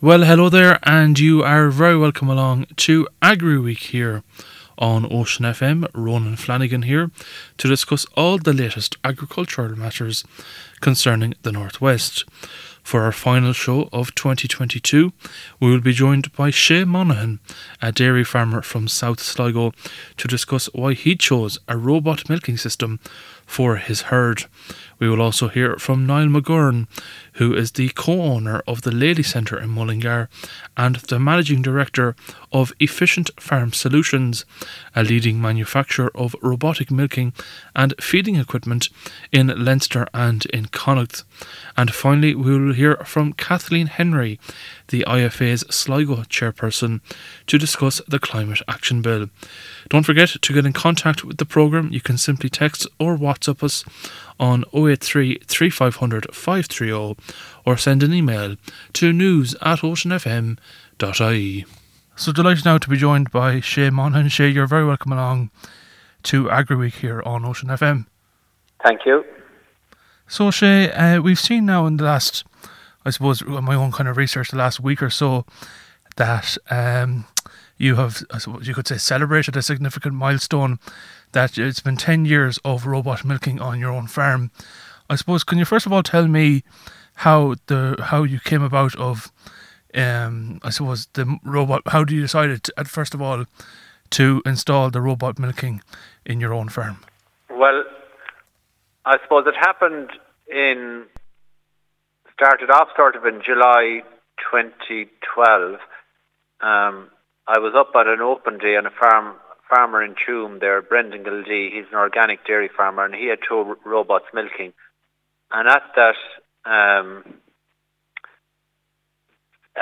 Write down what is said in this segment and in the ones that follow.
Well, hello there, and you are very welcome along to Agri Week here on Ocean FM. Ronan Flanagan here to discuss all the latest agricultural matters concerning the Northwest. For our final show of 2022, we will be joined by Shay Monaghan, a dairy farmer from South Sligo, to discuss why he chose a robot milking system for his herd. We will also hear from Niall McGauran, who is the co owner of the Lely Centre in Mullingar and the managing director of Efficient Farm Solutions, a leading manufacturer of robotic milking and feeding equipment in Leinster and in Connacht. And finally, we will hear from Kathleen Henry, the IFA's Sligo chairperson, to discuss the Climate Action Bill. Don't forget to get in contact with the programme. You can simply text or WhatsApp us on 083 3500 530 or send an email to news at oceanfm.ie. So delighted now to be joined by Shay Monaghan. Shay, you're very welcome along to Agri Week here on Ocean FM. Thank you. So Shay, uh, we've seen now in the last, I suppose, my own kind of research the last week or so, that um, you have, I suppose you could say, celebrated a significant milestone that it's been 10 years of robot milking on your own farm. I suppose, can you first of all tell me how the how you came about of, um, I suppose, the robot, how do you decided, at first of all, to install the robot milking in your own farm? Well, I suppose it happened in, started off sort of in July 2012. Um, I was up at an open day on a farm farmer in Tuam there, Brendan Gildee. He's an organic dairy farmer, and he had two robots milking. And at that um,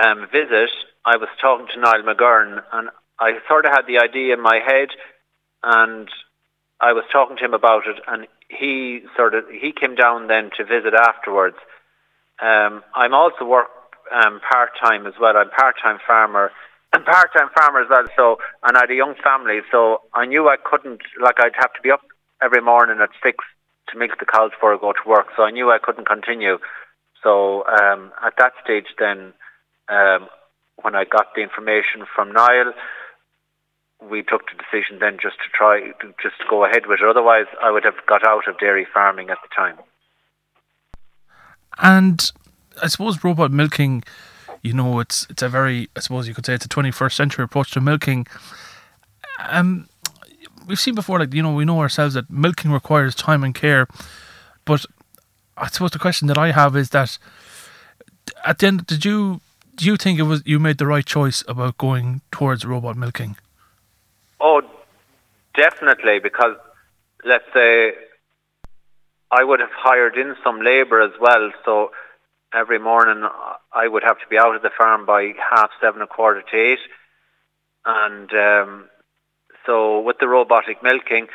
um, visit, I was talking to Niall McGauran, and I sort of had the idea in my head, and I was talking to him about it, and he sort of he came down then to visit afterwards. Um, I'm also work um, part time as well. I'm part time farmer and part-time farmer as well. So, and I had a young family, so I knew I couldn't, like, I'd have to be up every morning at six to milk the cows before I go to work. So I knew I couldn't continue. So um, at that stage, then, um, when I got the information from Niall, we took the decision then just to try, to just go ahead with it. Otherwise, I would have got out of dairy farming at the time. And I suppose robot milking you know, it's it's a very, I suppose you could say, it's a 21st century approach to milking. Um, we've seen before, like you know, we know ourselves that milking requires time and care, but I suppose the question that I have is that at the end, did you do you think it was you made the right choice about going towards robot milking? Oh, definitely, because let's say I would have hired in some labour as well, so every morning I would have to be out of the farm by half seven, a quarter to eight. And um, so with the robotic milking,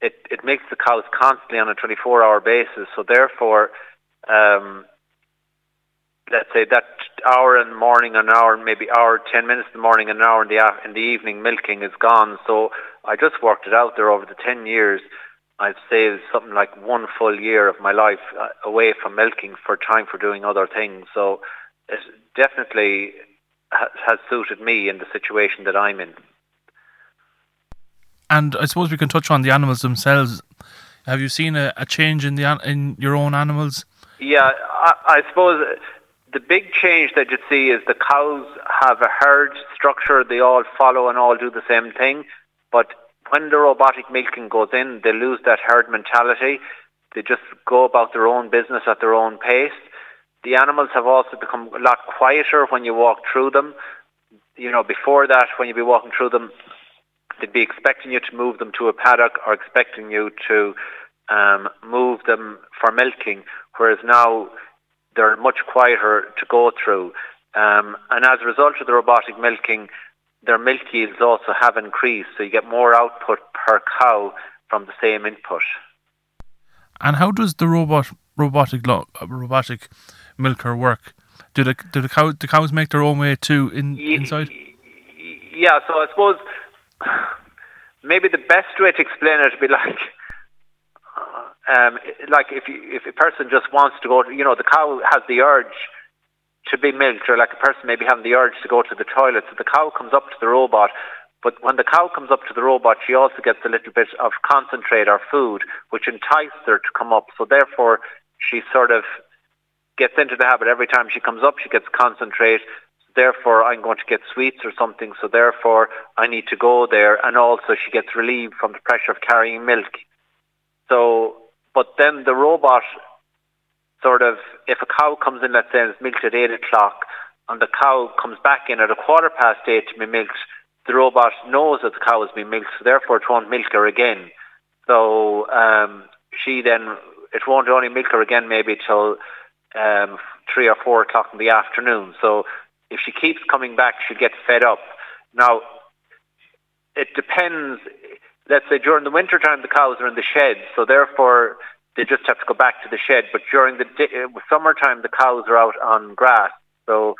it, it makes the cows constantly on a 24 hour basis. So therefore, um, let's say that hour in the morning, an hour, maybe hour, 10 minutes in the morning, an hour in the, in the evening milking is gone. So I just worked it out there over the 10 years. I've saved something like one full year of my life uh, away from milking for time for doing other things. So it definitely has suited me in the situation that I'm in. And I suppose we can touch on the animals themselves. Have you seen a, a change in the in your own animals? Yeah, I, I suppose the big change that you see is the cows have a herd structure. They all follow and all do the same thing. But when the robotic milking goes in, they lose that herd mentality. They just go about their own business at their own pace. The animals have also become a lot quieter when you walk through them. You know, before that, when you'd be walking through them, they'd be expecting you to move them to a paddock or expecting you to um, move them for milking, whereas now they're much quieter to go through. Um, and as a result of the robotic milking, their milk yields also have increased, so you get more output per cow from the same input. And how does the robot robotic robotic milker work? Do the do the cow the cows make their own way too in inside? Yeah, so I suppose maybe the best way to explain it would be like. Um, like if you, if a person just wants to go, you know, the cow has the urge to be milked, or like a person maybe having the urge to go to the toilet. So the cow comes up to the robot, but when the cow comes up to the robot, she also gets a little bit of concentrate or food, which entices her to come up. So therefore, she sort of gets into the habit every time she comes up, she gets concentrate. Therefore, I'm going to get sweets or something. So therefore, I need to go there. And also, she gets relieved from the pressure of carrying milk. So, but then the robot sort of, if a cow comes in, let's say, and it's milked at 8 o'clock, and the cow comes back in at a quarter past 8 to be milked, the robot knows that the cow has been milked, so therefore it won't milk her again. So um, she then, it won't only milk her again maybe till um, 3 or 4 o'clock in the afternoon. So if she keeps coming back, she'll get fed up. Now, it depends. Let's say during the winter time, the cows are in the shed, so therefore they just have to go back to the shed. But during the day, uh, summertime, the cows are out on grass. So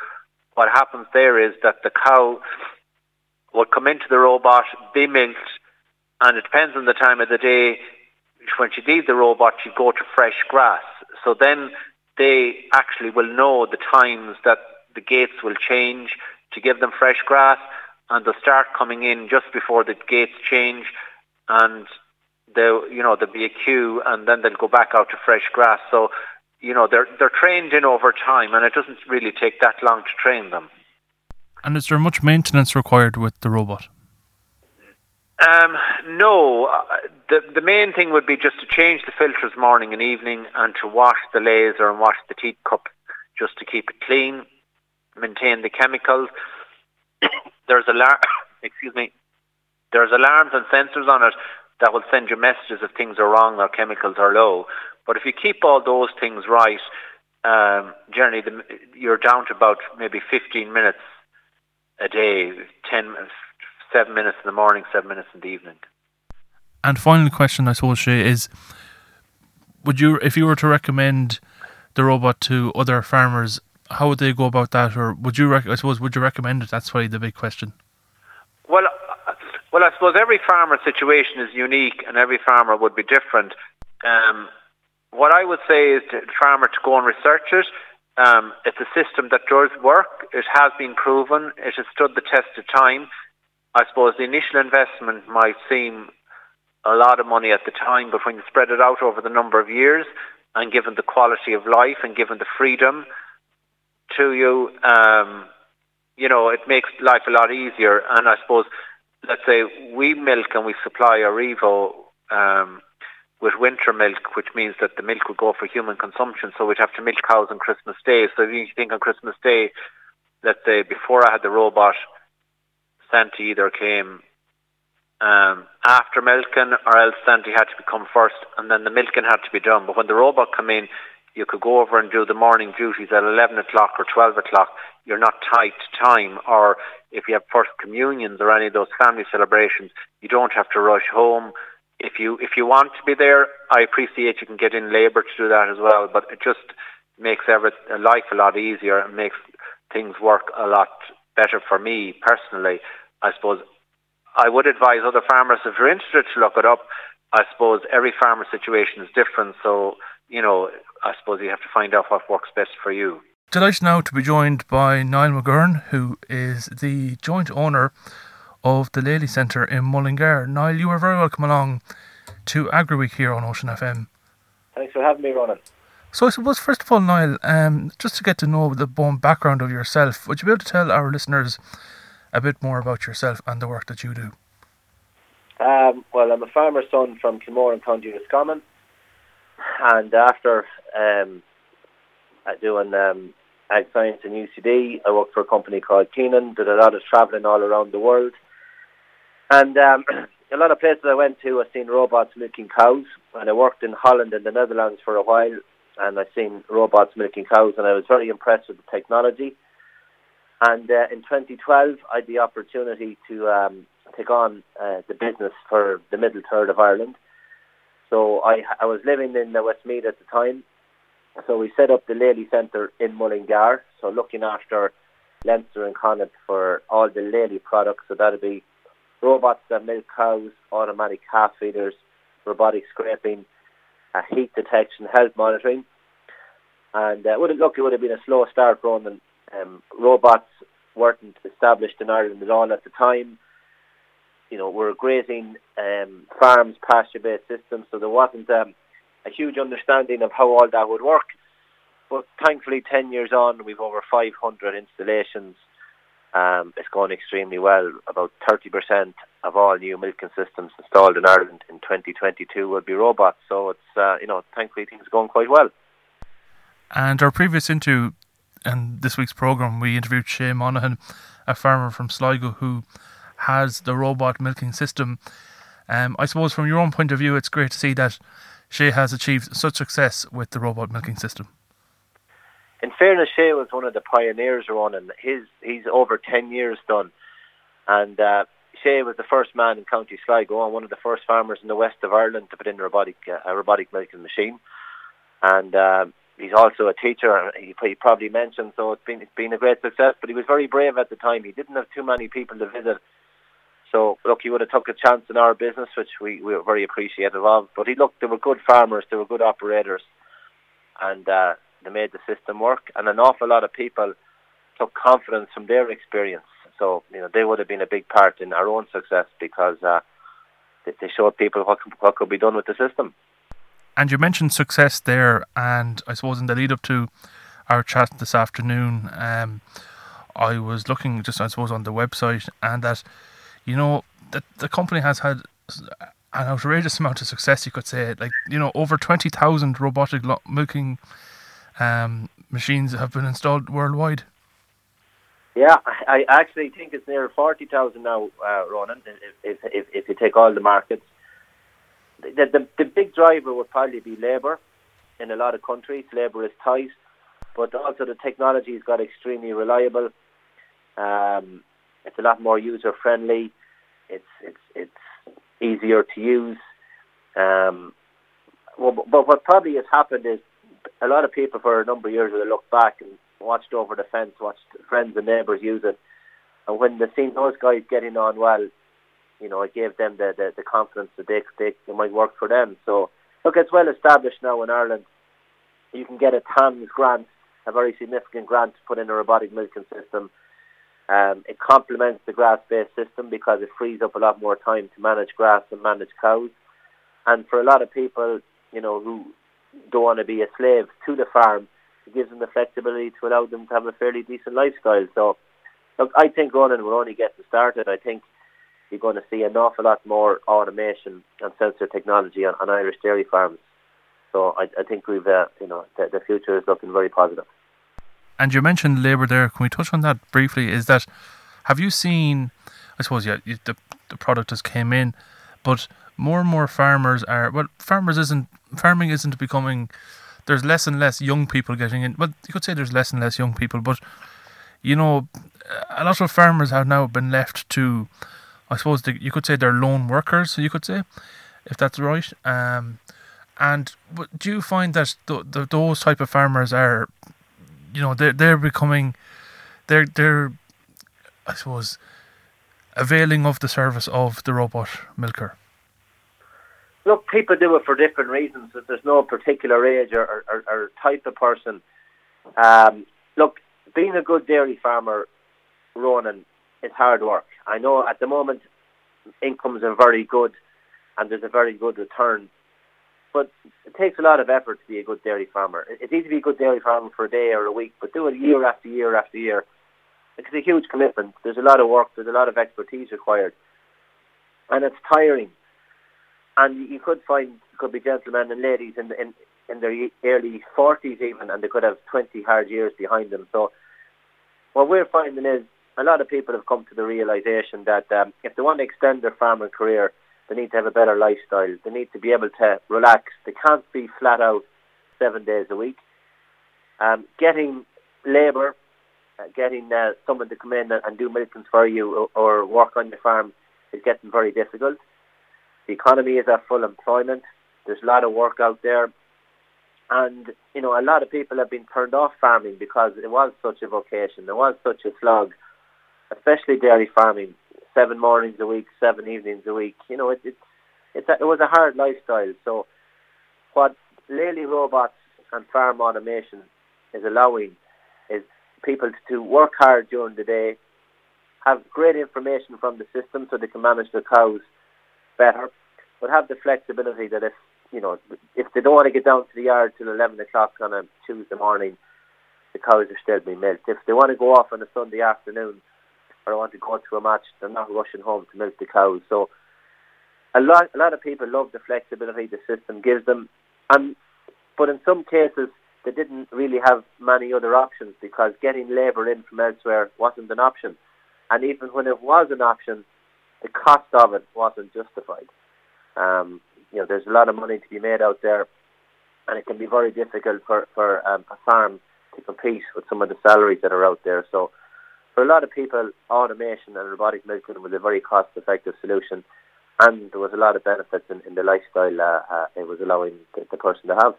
what happens there is that the cow will come into the robot, be milked, and it depends on the time of the day. When she leaves the robot, she go to fresh grass. So then they actually will know the times that the gates will change to give them fresh grass, and they'll start coming in just before the gates change, and they you know there'll be a queue and then they'll go back out to fresh grass. So you know they're they're trained in over time, and it doesn't really take that long to train them. And is there much maintenance required with the robot? Um, no, uh, the the main thing would be just to change the filters morning and evening, and to wash the laser and wash the teat cup just to keep it clean, maintain the chemicals. there's alarm, excuse me, there's alarms and sensors on it that will send you messages if things are wrong or chemicals are low. But if you keep all those things right, um, generally the, you're down to about maybe 15 minutes a day, 10, 7 minutes in the morning, 7 minutes in the evening. And final question, I suppose, Shay, is would you, if you were to recommend the robot to other farmers, how would they go about that, or would you, rec- I suppose, would you recommend it? That's probably the big question. Well, well, I suppose every farmer situation is unique and every farmer would be different. Um, what I would say is to farmer to go and research it. Um, it's a system that does work. It has been proven. It has stood the test of time. I suppose the initial investment might seem a lot of money at the time, but when you spread it out over the number of years and given the quality of life and given the freedom to you, um, you know, it makes life a lot easier. And I suppose let's say we milk and we supply Aurivo um, with winter milk, which means that the milk would go for human consumption. So we'd have to milk cows on Christmas Day. So if you think on Christmas Day, let's say before I had the robot, Santa either came um, after milking or else Santa had to come first and then the milking had to be done. But when the robot came in, you could go over and do the morning duties at 11 o'clock or 12 o'clock. You're not tight to time. Or if you have first communions or any of those family celebrations, you don't have to rush home. If you if you want to be there, I appreciate you can get in labour to do that as well. But it just makes every life a lot easier and makes things work a lot better for me personally. I suppose I would advise other farmers if you're interested to look it up. I suppose every farmer situation is different, so you know I suppose you have to find out what works best for you. Delighted now to be joined by Niall McGauran, who is the joint owner of the Lely Centre in Mullingar. Niall, you are very welcome along to Agri Week here on Ocean FM. Thanks for having me, Ronan. So I suppose first of all, Niall, um, just to get to know the background of yourself, would you be able to tell our listeners a bit more about yourself and the work that you do? Um, well, I'm a farmer's son from Kilmore and County Roscommon, and after um, doing um, ag science in UCD. I worked for a company called Keenan, did a lot of travelling all around the world. And um, a lot of places I went to, I've seen robots milking cows. And I worked in Holland and the Netherlands for a while, and I've seen robots milking cows, and I was very impressed with the technology. And uh, in 2012, I had the opportunity to um, take on uh, the business for the middle third of Ireland. So I, I was living in the Westmeath at the time, so we set up the Lely Centre in Mullingar, so looking after Leinster and Connacht for all the Lely products. So that'll be robots that milk cows, automatic calf feeders, robotic scraping, uh, heat detection, health monitoring. And uh, would it, look, it would have been a slow start, Ronan, Um, robots weren't established in Ireland at all at the time. You know, we're grazing um, farms, pasture-based systems, so there wasn't um, a huge understanding of how all that would work. But thankfully, 10 years on, we've over 500 installations. Um, it's going extremely well. About 30% of all new milking systems installed in Ireland in 2022 will be robots. So it's, uh, you know, thankfully things are going quite well. And our previous into and this week's program, we interviewed Shay Monaghan, a farmer from Sligo who has the robot milking system. Um, I suppose from your own point of view, it's great to see that Shay has achieved such success with the robot milking system. In fairness, Shay was one of the pioneers running. His he's over ten years done, and uh, Shay was the first man in County Sligo and one of the first farmers in the west of Ireland to put in a robotic uh, a robotic milking machine. And uh, he's also a teacher. He, he probably mentioned so it's been it's been a great success. But he was very brave at the time. He didn't have too many people to visit. So look, he would have took a chance in our business, which we, we were very appreciative of. But he looked, they were good farmers, they were good operators, and uh, they made the system work. And an awful lot of people took confidence from their experience. So you know they would have been a big part in our own success because uh, they, they showed people what what could be done with the system. And you mentioned success there, and I suppose in the lead up to our chat this afternoon, um, I was looking just I suppose on the website, and that you know that the company has had an outrageous amount of success. You could say, like you know, over twenty thousand robotic lo- milking um, machines have been installed worldwide. Yeah, I actually think it's near forty thousand now, uh, Ronan. If, if if you take all the markets, the, the the big driver would probably be labour. In a lot of countries, labour is tight, but also the technology has got extremely reliable. Um, it's a lot more user friendly. It's it's it's easier to use. Um, well, but what probably has happened is a lot of people for a number of years will look back and watched over the fence, watched friends and neighbours use it, and when they seen those guys getting on well, you know, it gave them the, the, the confidence that they, they it might work for them. So look, it's well established now in Ireland. You can get a TAMS grant, a very significant grant to put in a robotic milking system. Um, it complements the grass-based system because it frees up a lot more time to manage grass and manage cows. And for a lot of people, you know, who don't want to be a slave to the farm, it gives them the flexibility to allow them to have a fairly decent lifestyle. So, look, I think Ronan will only get started. I think you're going to see an awful lot more automation and sensor technology on, on Irish dairy farms. So I, I think we've, uh, you know, the, the future is looking very positive. And you mentioned labour there. Can we touch on that briefly? Is that have you seen? I suppose yeah, the the product has came in, but more and more farmers are. Well, farmers isn't farming isn't becoming. There's less and less young people getting in. Well, you could say there's less and less young people, but you know, a lot of farmers have now been left to. I suppose the, you could say they're lone workers. You could say, if that's right. Um, and do you find that the, the, those type of farmers are you know they're they're becoming they're they're I suppose availing of the service of the robot milker. Look, people do it for different reasons. There's no particular age or, or, or type of person. Um, look, being a good dairy farmer, Ronan, is hard work. I know at the moment incomes are very good and there's a very good return but it takes a lot of effort to be a good dairy farmer. It's easy to be a good dairy farmer for a day or a week, but do it year after year after year. It's a huge commitment. There's a lot of work. There's a lot of expertise required, and it's tiring. And you could find could be gentlemen and ladies in in in their early forties even, and they could have twenty hard years behind them. So what we're finding is a lot of people have come to the realization that um, if they want to extend their farming career, they need to have a better lifestyle. They need to be able to relax. They can't be flat out seven days a week. Um, getting labour, uh, getting uh, someone to come in and do milkings for you or, or work on your farm is getting very difficult. The economy is at full employment. There's a lot of work out there. And, you know, a lot of people have been turned off farming because it was such a vocation. It was such a slog, especially dairy farming seven mornings a week, seven evenings a week. You know, it it, it's a, it was a hard lifestyle. So what Lely robots and farm automation is allowing is people to work hard during the day, have great information from the system so they can manage the cows better, but have the flexibility that if you know if they don't want to get down to the yard till eleven o'clock on a Tuesday morning, the cows are still being milked. If they want to go off on a Sunday afternoon or want to go to a match, they're not rushing home to milk the cows. So a lot a lot of people love the flexibility the system gives them, and but in some cases they didn't really have many other options because getting labour in from elsewhere wasn't an option. And even when it was an option, the cost of it wasn't justified. Um, you know, there's a lot of money to be made out there, and it can be very difficult for, for um, a farm to compete with some of the salaries that are out there. So for a lot of people, automation and robotic milking was a very cost-effective solution, and there was a lot of benefits in, in the lifestyle uh, uh, it was allowing the, the person to have.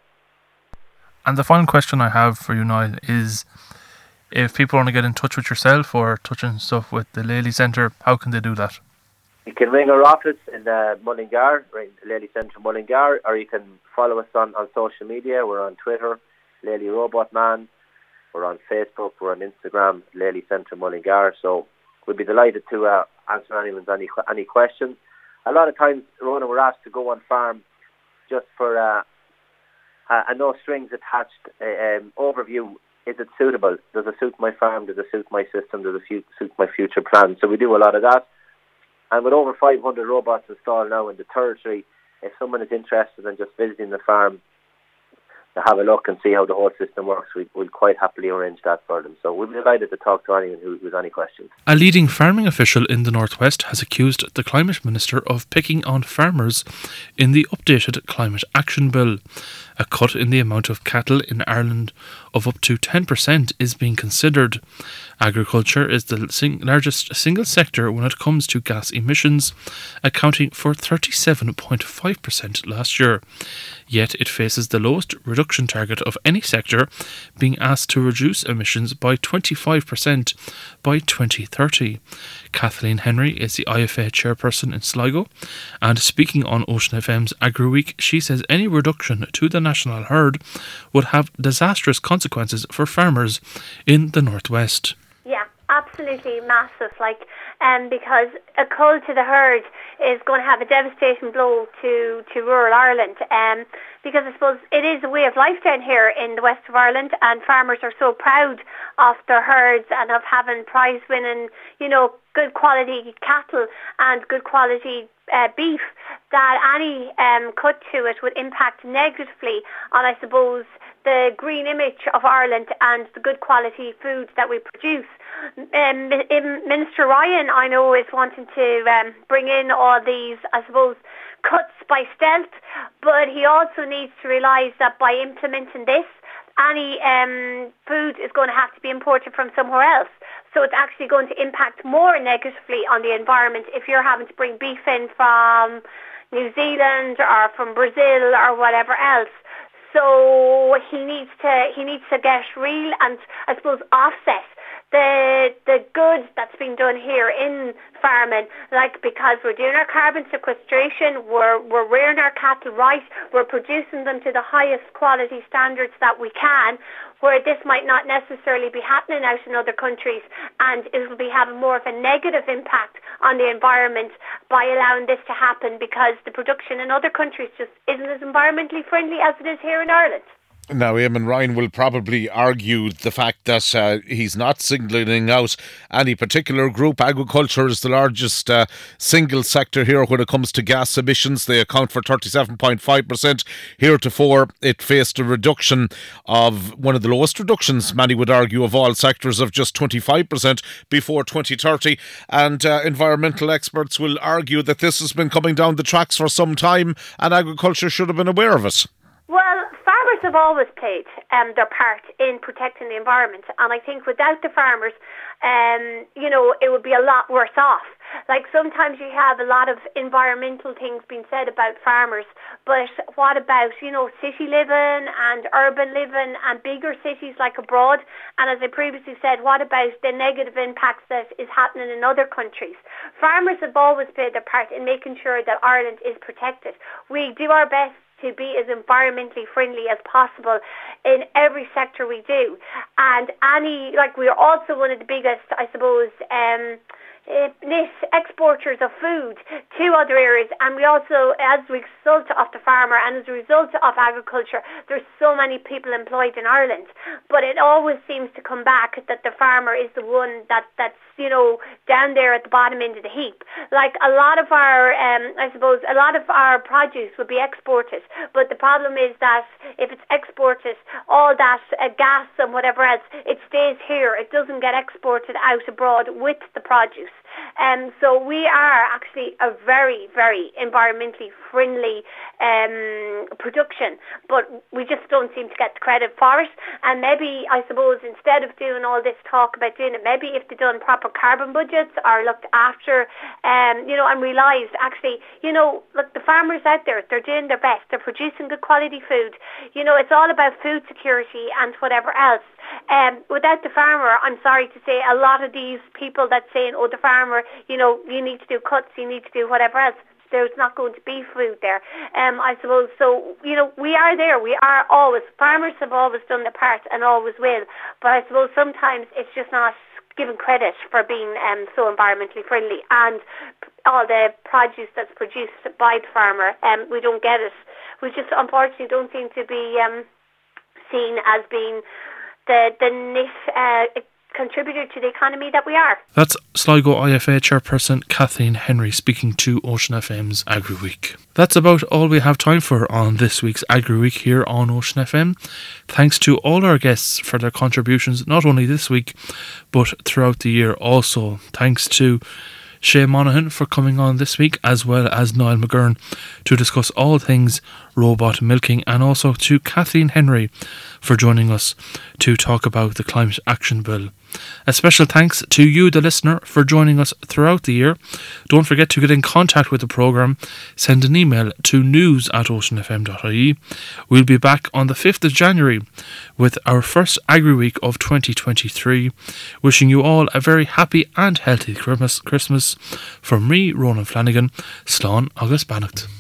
And the final question I have for you, Niall, is if people want to get in touch with yourself or touching stuff with the Lely Centre, how can they do that? You can ring our office in uh, Mullingar, right, Lely Centre Mullingar, or you can follow us on, on social media. We're on Twitter, Lely Robot Man. We're on Facebook. We're on Instagram, Lely Centre Mullingar. So we'd be delighted to uh, answer anyone's any any questions. A lot of times, Ronan, we're asked to go on farm just for uh, a no strings attached uh, um, overview. Is it suitable? Does it suit my farm? Does it suit my system? Does it suit my future plans? So we do a lot of that. And with over 500 robots installed now in the territory, if someone is interested in just visiting the farm, to have a look and see how the whole system works, we, will quite happily arrange that for them. So we'll be delighted to talk to anyone who has any questions. A leading farming official in the Northwest has accused the Climate Minister of picking on farmers in the updated Climate Action Bill. A cut in the amount of cattle in Ireland of up to 10% is being considered. Agriculture is the sing- largest single sector when it comes to gas emissions, accounting for 37.5% last year. Yet it faces the lowest reduction target of any sector, being asked to reduce emissions by 25% by 2030. Kathleen Henry is the IFA chairperson in Sligo, and speaking on Ocean FM's Agri Week, she says any reduction to the national herd would have disastrous consequences for farmers in the northwest Yeah, absolutely massive. Like, um, because a cull to the herd is going to have a devastating blow to, to rural Ireland. Um, because I suppose it is a way of life down here in the west of Ireland, and farmers are so proud of their herds and of having prize-winning, you know, good quality cattle and good quality uh, beef that any um, cut to it would impact negatively on, I suppose, the green image of Ireland and the good quality food that we produce. Um, Minister Ryan, I know, is wanting to um, bring in all these, I suppose, cuts by stealth, but he also needs to realise that by implementing this, any um, food is going to have to be imported from somewhere else. So it's actually going to impact more negatively on the environment if you're having to bring beef in from New Zealand or from Brazil or whatever else. So he needs to he needs to get real and I suppose offset the the good that's been done here in farming, like because we're doing our carbon sequestration, we're we're rearing our cattle right, we're producing them to the highest quality standards that we can, where this might not necessarily be happening out in other countries, and it will be having more of a negative impact on the environment by allowing this to happen because the production in other countries just isn't as environmentally friendly as it is here in Ireland. Now, Eamon Ryan will probably argue the fact that uh, he's not singling out any particular group. Agriculture is the largest uh, single sector here when it comes to gas emissions. They account for 37.5%. Heretofore, it faced a reduction of one of the lowest reductions, many would argue, of all sectors of just 25% before 2030. And uh, environmental experts will argue that this has been coming down the tracks for some time and agriculture should have been aware of it. Farmers have always played um, their part in protecting the environment, and I think without the farmers, um, you know, it would be a lot worse off. Like sometimes you have a lot of environmental things being said about farmers, but what about, you know, city living and urban living and bigger cities like abroad? And as I previously said, what about the negative impacts that is happening in other countries? Farmers have always played their part in making sure that Ireland is protected. We do our best to be as environmentally friendly as possible in every sector we do. And any, like we're also one of the biggest, I suppose, um, uh, exporters of food to other areas. And we also as a result of the farmer and as a result of agriculture there's so many people employed in Ireland. But it always seems to come back that the farmer is the one that that's you know down there at the bottom end of the heap. Like a lot of our um, I suppose a lot of our produce would be exported. But the problem is that if it's exported all that uh, gas and whatever else it stays here. It doesn't get exported out abroad with the produce um, so we are actually a very, very environmentally friendly um, production, but we just don't seem to get the credit for it. And maybe, I suppose, instead of doing all this talk about doing it, maybe if they'd done proper carbon budgets or looked after, um, you know, and realised actually, you know, look, the farmers out there, they're doing their best. They're producing good quality food. You know, it's all about food security and whatever else. Um, without the farmer, I'm sorry to say, a lot of these people that saying, oh, the farmer, you know, you need to do cuts, you need to do whatever else. There's not going to be food there. Um, I suppose so. You know, we are there. We are always farmers have always done their part and always will. But I suppose sometimes it's just not given credit for being um, so environmentally friendly and all the produce that's produced by the farmer. Um, we don't get it. We just unfortunately don't seem to be um, seen as being the the net uh, contributor to the economy that we are. That's Sligo IFA chairperson Kathleen Henry speaking to Ocean FM's Agri Week. That's about all we have time for on this week's Agri Week here on Ocean FM. Thanks to all our guests for their contributions, not only this week, but throughout the year also. Thanks to Shay Monaghan for coming on this week, as well as Niall McGauran to discuss all things robot milking, and also to Kathleen Henry for joining us to talk about the Climate Action Bill. A special thanks to you, the listener, for joining us throughout the year. Don't forget to get in contact with the programme. Send an email to news at oceanfm.ie. We'll be back on the 5th of January with our first Agri Week of 2023. Wishing you all a very happy and healthy Christmas. Christmas from me, Ronan Flanagan, Slán agus beannacht.